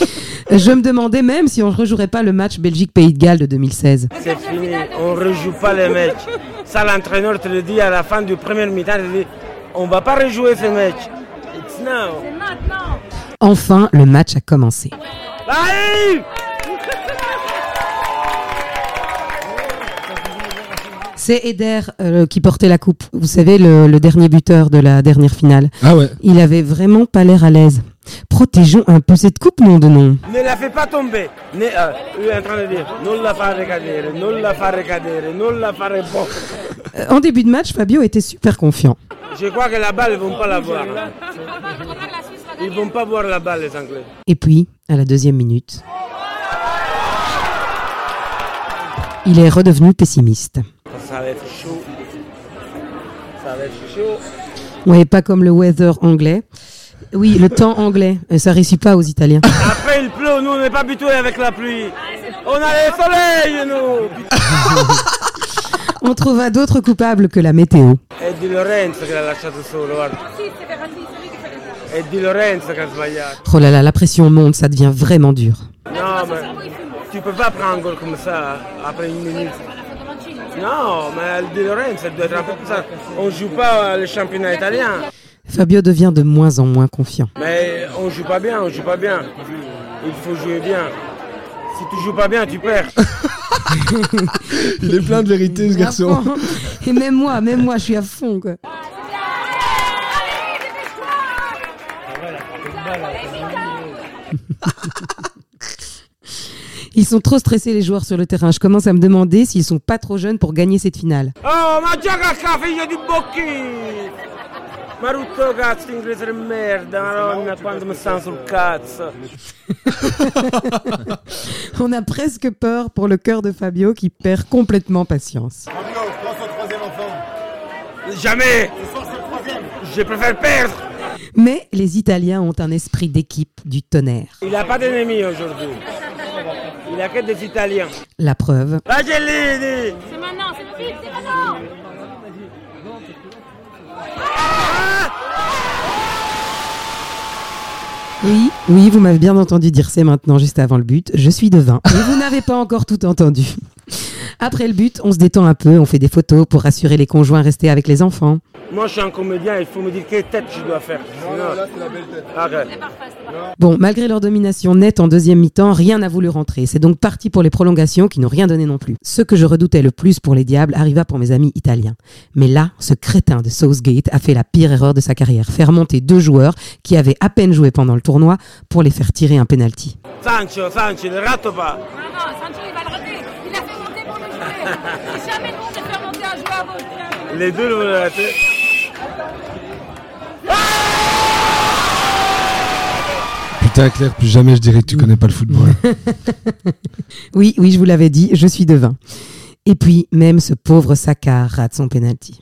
Je me demandais même si on ne rejouerait pas le match Belgique-Pays de Galles de 2016. C'est fini, on ne rejoue pas les matchs. Ça, l'entraîneur te le dit à la fin du premier mi-temps, il dit on va pas rejouer ce match. It's now. Enfin, le match a commencé. Allez C'est Eder euh, qui portait la coupe. Vous savez, le, le dernier buteur de la dernière finale. Ah ouais. Il avait vraiment pas l'air à l'aise. Protégeons un peu cette coupe, nom de nom. Ne la fais pas tomber. Ne, euh, lui est en train de dire non la fare cadere, non la fare cadere, non la fare bon. En début de match, Fabio était super confiant. Je crois que la balle, ils vont pas la voir. Ils vont pas voir la balle, les Anglais. Et puis, à la deuxième minute, il est redevenu pessimiste. Ça va être chaud. Ça va être chaud. Ouais, pas comme le weather anglais. Oui, le temps anglais. Euh, Ça réussit pas aux Italiens. Après, il pleut, nous, on n'est pas habitués avec la pluie. On a le soleil, nous. On trouva d'autres coupables que la météo. È Di Lorenzo che l'ha lasciato solo, guarda. È Di Lorenzo che ha sbagliato. Oh là là, la pression monte, ça devient vraiment dur. Non, mais tu peux pas prendre un goal comme ça après une minute. Non, mais Di Lorenzo elle doit être un peu comme ça. On joue pas le championnat italien. Fabio devient de moins en moins confiant. Mais on joue pas bien, on joue pas bien. Il faut jouer bien. Si tu joues pas bien, tu perds. Il est plein de vérité, ce garçon. Et même moi, même moi, je suis à fond. Quoi. Ils sont trop stressés les joueurs sur le terrain. Je commence à me demander s'ils sont pas trop jeunes pour gagner cette finale. Oh, ma bocchi! Marutto cazzo, inglese di merda, madonna, quanto mi stanno sul cazzo. On a presque peur pour le cœur de Fabio qui perd complètement patience. Jamais! Je préfère perdre! Mais les Italiens ont un esprit d'équipe du tonnerre. Il n'a pas d'ennemis aujourd'hui. Il a que des Italiens. La preuve, Ragellini! C'est maintenant, c'est vite, c'est maintenant Oui, oui, vous m'avez bien entendu dire c'est maintenant, juste avant le but. Je suis devin. Mais vous n'avez pas encore tout entendu. Après le but, on se détend un peu, on fait des photos pour rassurer les conjoints restés avec les enfants. Moi, je suis un comédien, il faut me dire quelle tête je dois faire. Sinon... Arrête. Bon, malgré leur domination nette en deuxième mi-temps, rien n'a voulu rentrer. C'est donc parti pour les prolongations qui n'ont rien donné non plus. Ce que je redoutais le plus pour les diables arriva pour mes amis italiens. Mais là, ce crétin de Southgate a fait la pire erreur de sa carrière. Faire monter deux joueurs qui avaient à peine joué pendant le tournoi pour les faire tirer un penalty. Sancho, Sancho, ne rate pas. Non, non, Sancho, il va le rater. Il a fait monter pour le jouer. C'est jamais bon de faire monter un joueur avant. Les deux le rater. Putain, Claire, plus jamais je dirais que tu connais pas le football. Oui, oui, je vous l'avais dit, je suis devin. Et puis, même ce pauvre Saka rate son penalty.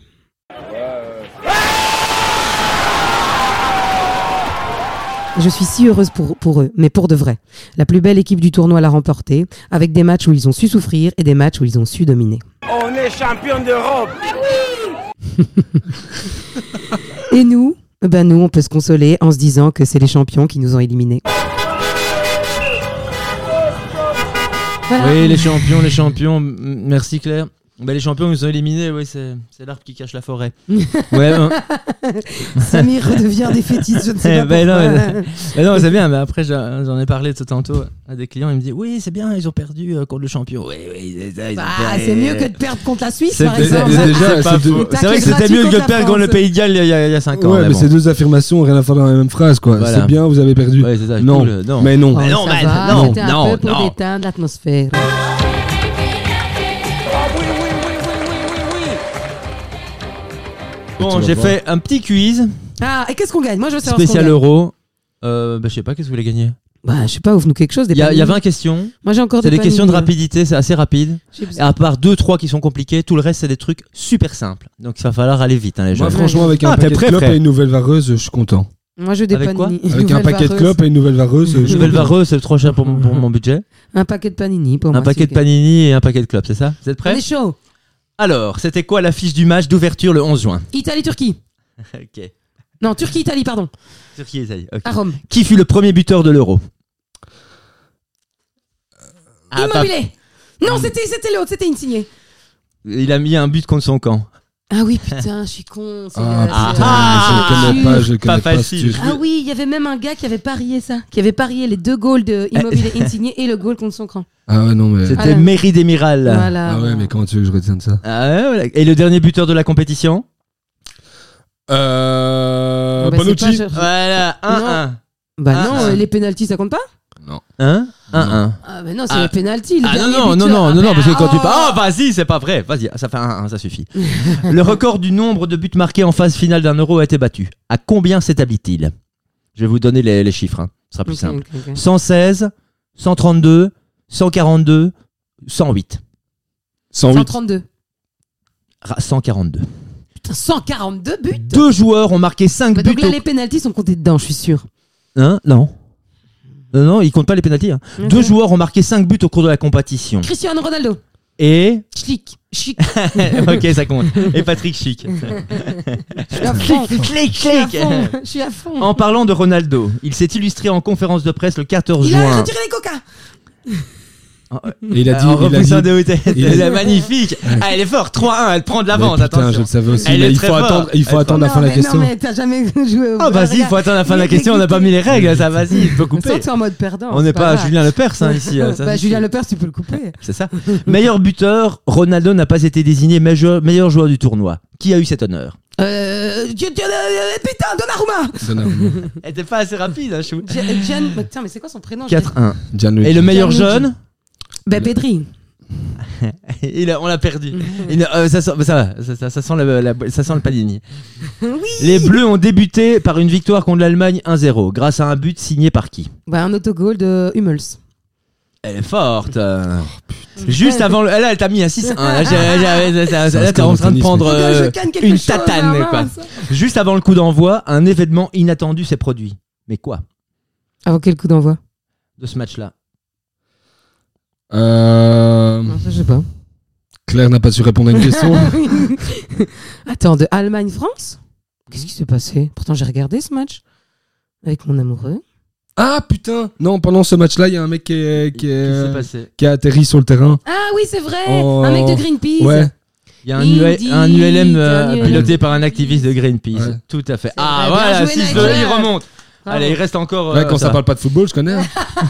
Je suis si heureuse pour, pour eux, mais pour de vrai. La plus belle équipe du tournoi l'a remporté, avec des matchs où ils ont su souffrir et des matchs où ils ont su dominer. On est champion d'Europe. Et nous, ben nous, on peut se consoler en se disant que c'est les champions qui nous ont éliminés. Voilà. Oui, les champions, les champions. Merci Claire. Bah, les champions ils sont éliminés, oui, c'est c'est l'arbre qui cache la forêt. ouais, hein. Samir redevient défaitiste, je ne sais Eh pas ben non, mais- mais non, c'est bien, mais après j'en j'en ai parlé tout tantôt à des clients, ils me disent oui, c'est bien, ils ont perdu euh, contre le champion. Oui, oui, c'est ça, ils ont Bah, perdu. c'est mieux que de perdre contre la Suisse, C'est par c'est- exemple. c'est- Déjà, c'est pas c'est de- faux. Tacle C'est vrai que c'était gratuit mieux que contre de la perdre contre le France. Pays de Galles il y a- il y a 5 ans. ouais, mais, bon. ces deux affirmations rien à faire dans la même phrase, quoi. Voilà. C'est bien, vous avez perdu. Ouais, c'est ça, non. cool, non. mais non. Oh, non, ça mais va, non, c'était un non, peu pour non. déteindre l'atmosphère. Bon, j'ai fait un petit quiz Ah, et qu'est-ce qu'on gagne? Moi, je veux savoir ce qu'on spécial gagne. euro. Euh, bah, je sais pas, qu'est-ce que vous voulez gagner? Bah, je sais pas, ouvre-nous quelque chose. Des Il y, a- il y a panini. 20 questions. Moi, j'ai encore C'est des panini, questions de rapidité, c'est assez rapide. j'ai Et besoin. à part 2-3 qui sont compliqués, tout le reste c'est des trucs super simples. Donc il va falloir aller vite, hein, les gens. Moi, franchement, avec un Ah, t'es paquet de prêt, clopes frère et une nouvelle vareuse, je suis content. Moi, je Avec quoi. Avec un paquet de clopes et une nouvelle vareuse, je Une suis nouvelle content. vareuse, c'est trop cher pour, mon- pour mon budget. Un paquet de panini pour un moi. paquet c'est de ok. panini et un paquet de clopes, c'est ça? Vous êtes On prêts est chaud. Alors, c'était quoi l'affiche du match d'ouverture le 11 juin? Italie-Turquie. Ok. Non, Turquie-Italie, pardon. Turquie et Italie. ok. À Rome. Qui fut le premier buteur de l'Euro? Ah, pas- Immobilier. Non, c'était c'était l'autre, c'était Insigné. Il a mis un but contre son camp. Ah oui, putain, je suis con. c'est, Ah, euh, putain, c'est, Ah, je le connais pas, je le pas connais pas. facile. ce Ah oui, il y avait même un gars qui avait parié ça, qui avait parié les deux goals de Immobilier Insigné et le goal contre son camp. Ah ouais, non, mais. C'était. Mairie d'Emiral. Voilà. Ah ouais, mais comment tu veux que je retienne ça? Ah ouais, voilà. Et le dernier buteur de la compétition? Euh. Bah, c'est Bonucci. pas- je- Voilà, 1-1. Bah Ah, non, ah. euh, les pénalties ça compte pas? Hein 1-1. Ah bah non, c'est Ah. les pénalties. le Ah non, dernier non, non, buteur. non, Ah, non, non, bah, parce que quand tu oh. parles. Ah, vas-y, c'est pas vrai. Vas-y, ça fait 1-1, ça suffit. le record du nombre de buts marqués en phase finale d'un euro a été battu. À combien s'établit-il? Je vais vous donner les, les chiffres, hein. ce sera plus Ok, simple. ok, ok. 116, 132, 142, 108. 108. 132. Ra- 142. Putain, 142 buts? Deux joueurs ont marqué 5 Bah buts. Donc là, au- les pénalties sont comptés dedans, je suis sûr. Hein? Non. Non, non, ils comptent pas les pénalties. hein. Ok. Deux joueurs ont marqué 5 buts au cours de la compétition. Cristiano Ronaldo. Et. Chic. Chic. ok, ça compte. Et Patrick Chic. Clic. Je suis à fond. En parlant de Ronaldo, il s'est illustré en conférence de presse le 14 Il a juin. retiré les coca. Et il a dit. en il a dit- de il a Elle dit- est magnifique. Ah, elle est forte. 3-1, elle prend de l'avance. putain, Attention. je le savais aussi. Elle mais est il très faut attendre, il faut attendre la fin de la question. Non, mais t'as jamais joué au Ah, vas-y, il faut attendre la fin de la question. On n'a pas mis les règles. Ça, vas-y, il peut couper. En mode perdant. On n'est pas. Julien Lepers hein, ici. ça, Bah, c'est Julien. Lepers, tu peux le couper. C'est ça. Meilleur buteur, Ronaldo n'a pas été désigné meilleur, meilleur joueur du tournoi. Qui a eu cet honneur Euh. Euh, Putain, Donnarumma Donnarumma. Elle était pas assez rapide, hein, chou. Gian- Gian- mais Putain, mais c'est quoi son prénom? Je l'ai- 4-1. Gianluigi. Et le meilleur Gianluigi. jeune Bah, Pedri. Il a- On l'a perdu. Il a- euh, ça, sent, ça, va, ça, ça- ça sent le, la- ça sent le panini. Les Bleus ont débuté par une victoire contre l'Allemagne 1-0 grâce à un but signé par qui? Bah, un autogol de Hummels. Elle est forte. euh. Juste avant le. Là, elle t'a mis un 6-1. Là, j'ai- j'ai- ça- ça- là, t'es en train de prendre euh, une tatane. quoi. Juste avant le coup d'envoi, un événement inattendu s'est produit. Mais quoi? Avant quel coup d'envoi? De ce match-là Euh, Non, ça, je sais pas. Claire n'a pas su répondre à une question. Attends, de Allemagne-France Qu'est-ce qui s'est passé? Pourtant, j'ai regardé ce match avec mon amoureux. ah putain Non, pendant ce match-là, il y a un mec qui, est- qui, est- Qu'est-ce qui s'est passé? qui a atterri sur le terrain. Ah oui, c'est vrai Oh. Un mec de Greenpeace Ouais. Il y a un, Il UL dit- un ULM euh, piloté par un activiste de Greenpeace. Ouais. Tout à fait. Ah voilà, joué, 6 Nigel. il remonte. Bravo. Allez, il reste encore. Ouais, euh, quand ça ça. parle pas de football, je connais. hein.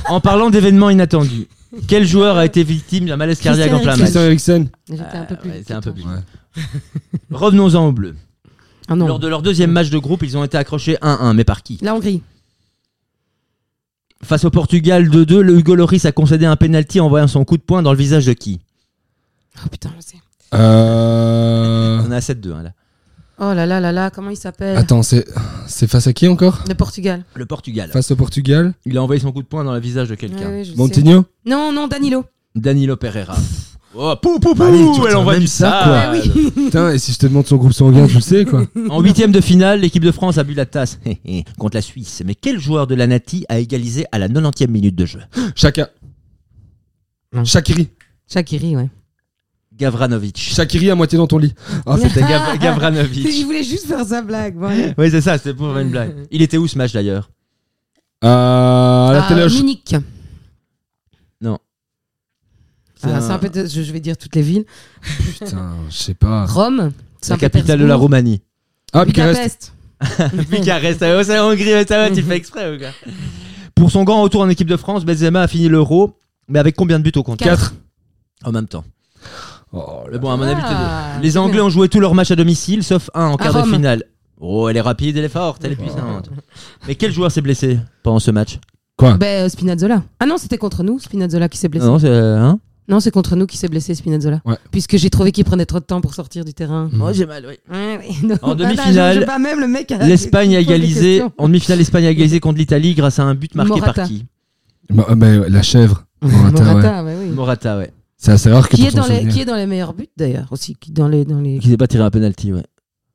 En parlant d'événements inattendus, quel joueur a été victime d'un malaise cardiaque en plein match Christian Eriksen. J'étais un peu plus Ouais, vite c'est un peu plus. Revenons-en aux Bleus. Ah non, Lors de leur deuxième match de groupe, ils ont été accrochés 1-1, mais par qui la Hongrie. Face au Portugal 2-2, le Hugo Loris a concédé un penalty en envoyant son coup de poing dans le visage de qui Oh putain, je sais. Euh... On est à 7-2 hein, là. Oh là là là là, comment il s'appelle Attends, c'est c'est face à qui encore Le Portugal. Le Portugal. Face au Portugal Il a envoyé son coup de poing dans le visage de quelqu'un. Ouais. Montigno Non, non, Danilo. Danilo Pereira. Oh, pou, pou, pou, Allez, tu elle envoie du ça, quoi. Ah oui. Putain, et si je te demande son groupe sanguin, tu le sais quoi En huitième de finale, l'équipe de France a bu la tasse contre la Suisse. Mais quel joueur de la Nati a égalisé à la 90e minute de jeu? Chaka. Non. Shakiri. Shakiri, ouais. Gavranovic. Shakiri à moitié dans ton lit. Ah, C'était Gav- Je Gavranovic. voulais juste faire sa blague. Oui, c'est ça, c'était pour une blague. Il était où ce match d'ailleurs? Euh, à la Ah, téloche. Munich. C'est Ah, un- c'est un peu de- je, je vais dire toutes les villes. Putain, je sais pas. Rome. C'est la capitale de la Saint-Pétersbourg, Roumanie. Ah, Bucarest. Budapest. Bucarest, oh, c'est en Hongrie, mais ça va, tu fais exprès ou quoi? Pour son grand retour en équipe de France, Benzema a fini l'Euro, mais avec combien de buts au compte? Quatre. En même temps. Oh, bon, à mon avis, Ah, les Anglais ont joué tous leurs matchs à domicile, sauf un en quart de Rome. finale. Oh, elle est rapide, elle est forte, elle est puissante. Mais quel joueur s'est blessé pendant ce match Quoi Ben, euh, Spinazzola. Ah non, c'était contre nous, Spinazzola qui s'est blessé. Non, c'est. Hein Non, c'est contre nous qui s'est blessé, Spinazzola. Ouais. Puisque j'ai trouvé qu'il prenait trop de temps pour sortir du terrain. Oh, j'ai mal, oui. Ouais, ouais, non. En demi-finale, je- je bats même le mec à- L'Espagne a qui pose des égalisé. questions. En demi-finale, l'Espagne a égalisé contre l'Italie grâce à un but marqué Morata. par qui Bah, bah, La chèvre. Morata, ouais. Morata, ouais, oui. Morata, ouais. C'est rare que Qui est, dans les, qui est dans les meilleurs buts d'ailleurs aussi qui dans les dans les Qui s'est pas tiré un penalty, ouais.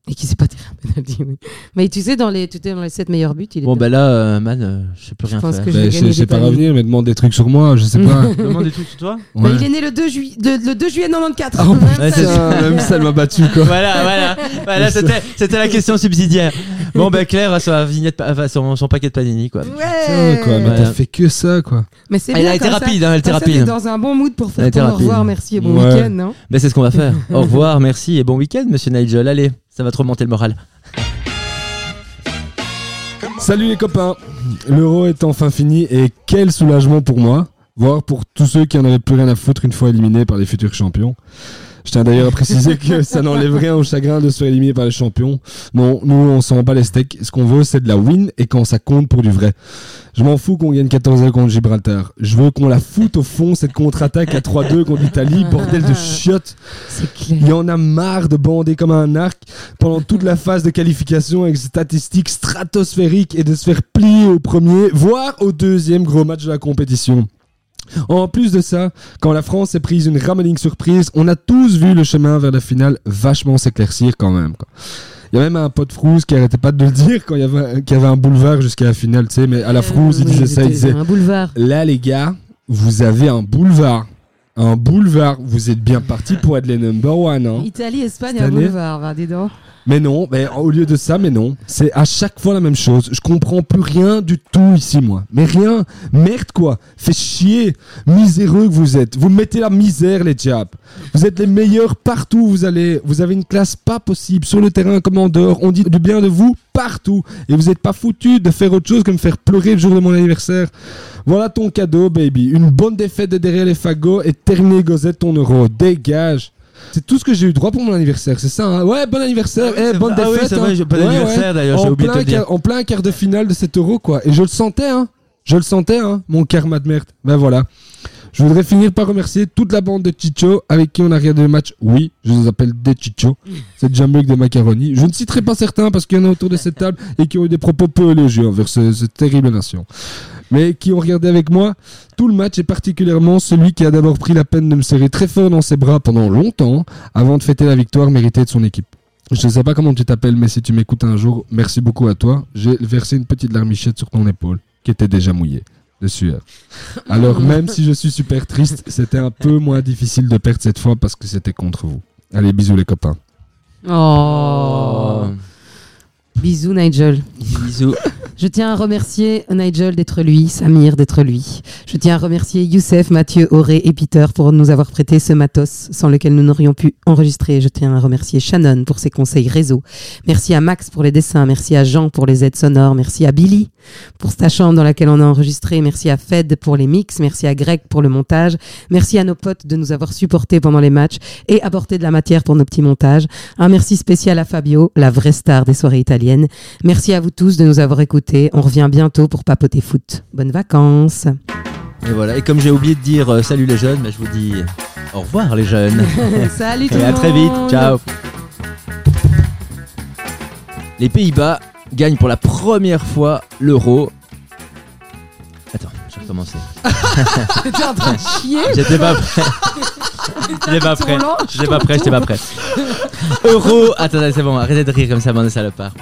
Et qui s'est pas tiré un penalty, oui. Mais tu sais, dans les, tu étais dans les 7 meilleurs buts, il est Bon, bah là, euh, man, euh, je sais plus rien pense faire. que je Ben, vais je sais pas revenir, mais demande des trucs sur moi, je sais pas. Demande des trucs sur toi Bah, Ouais. il est né le 2, jui- de- le 2 juillet 94. Oh, Ouais, c'est putain, même ça, elle m'a battu, quoi. voilà, voilà, voilà c'était, c'était la question subsidiaire. Bon, bah Claire a sa vignette, enfin, son, son paquet de panini, quoi. Ouais. Quoi, mais Ouais. t'as fait que ça, quoi. Mais c'est Ah, elle bien a été comme ça. rapide, hein, elle était Comme ça, t'es rapide. dans un bon mood pour Elle faire était ton au rapide. revoir, merci et bon Ouais. week-end, non? Ben, c'est ce qu'on va faire. Au revoir, merci et bon week-end, monsieur Nigel. Allez, ça va trop monter le moral. Salut les copains L'euro est enfin fini et quel soulagement pour moi, voire pour tous ceux qui en avaient plus rien à foutre une fois éliminés par les futurs champions. Je tiens d'ailleurs à préciser que ça n'enlève rien au chagrin de se faire éliminer par les champions. Non, nous on s'en bat les steaks. Ce qu'on veut c'est de la win et quand ça compte pour du vrai. Je m'en fous qu'on gagne 14-0 contre Gibraltar. Je veux qu'on la foute au fond cette contre-attaque à 3-2 contre l'Italie, bordel de chiottes. Il y en a marre de bander comme un arc pendant toute la phase de qualification avec statistiques stratosphériques et de se faire plier au premier, voire au deuxième gros match de la compétition. En plus de ça, quand la France s'est prise une ramening surprise, on a tous vu le chemin vers la finale vachement s'éclaircir quand même. quoi. Il y a même un pote Frouze qui arrêtait pas de le dire quand il y avait, qu'il y avait un boulevard jusqu'à la finale, tu sais, mais à la il Euh, Oui, disait ça, il disait Un boulevard. Là, les gars, vous avez un boulevard. Un boulevard. Vous êtes bien partis pour être les number one. Hein. Italie, Espagne, un boulevard, va, dis donc. Mais non, mais au lieu de ça, mais non. C'est à chaque fois la même chose. Je comprends plus rien du tout ici, moi. Mais rien. Merde, quoi. Fait chier. Miséreux que vous êtes. Vous mettez la misère, les diables. Vous êtes les meilleurs partout où vous allez. Vous avez une classe pas possible. Sur le terrain, comme en. On dit du bien de vous partout. Et vous n'êtes pas foutu de faire autre chose que me faire pleurer le jour de mon anniversaire. Voilà ton cadeau, baby. Une bonne défaite de derrière les fagots et terminé, Gosette, ton euro. Dégage. C'est tout ce que j'ai eu droit pour mon anniversaire, c'est ça hein Ouais, bon anniversaire, Ah oui, eh, bonne. Ah oui, défaite. vrai, hein. bon Ouais, anniversaire, ouais. d'ailleurs, j'ai En oublié de te dire. En plein quart de finale de cet euro, quoi. Et je le sentais, hein. Je le sentais, hein, mon karma de merde. Ben voilà. Je voudrais finir par remercier toute la bande de Chicho avec qui on a regardé le match. Oui, je les appelle des Chicho. C'est déjà mieux que des macaronis. Je ne citerai pas certains parce qu'il y en a autour de cette table et qui ont eu des propos peu élogieux envers ce- cette terrible nation. Mais qui ont regardé avec moi tout le match et particulièrement celui qui a d'abord pris la peine de me serrer très fort dans ses bras pendant longtemps avant de fêter la victoire méritée de son équipe. Je ne sais pas comment tu t'appelles, mais si tu m'écoutes un jour, merci beaucoup à toi. J'ai versé une petite larmichette sur ton épaule, qui était déjà mouillée de sueur. Alors même si je suis super triste, c'était un peu moins difficile de perdre cette fois parce que c'était contre vous. Allez, bisous les copains. Oh. Bisous, Nigel. Bisous. Je tiens à remercier Nigel d'être lui, Samir d'être lui. Je tiens à remercier Youssef, Mathieu, Auré et Peter pour nous avoir prêté ce matos sans lequel nous n'aurions pu enregistrer. Je tiens à remercier Shannon pour ses conseils réseau. Merci à Max pour les dessins. Merci à Jean pour les aides sonores. Merci à Billy pour sa chambre dans laquelle on a enregistré. Merci à Fed pour les mix. Merci à Greg pour le montage. Merci à nos potes de nous avoir supportés pendant les matchs et apporté de la matière pour nos petits montages. Un merci spécial à Fabio, la vraie star des soirées italiennes. Merci à vous tous de nous avoir écoutés. On revient bientôt pour papoter foot. Bonnes vacances. Et voilà. Et comme j'ai oublié de dire euh, salut les jeunes, bah, je vous dis au revoir les jeunes. Salut tout Et le à très vite. monde. Ciao. Les Pays-Bas gagnent pour la première fois l'euro. Attends, je vais recommencer. En train de chier. J'étais pas prêt. J'étais pas prêt. J'étais pas prêt, j'étais pas prêt. Euro. Attends, c'est bon, arrêtez de rire comme ça, bande de salopards.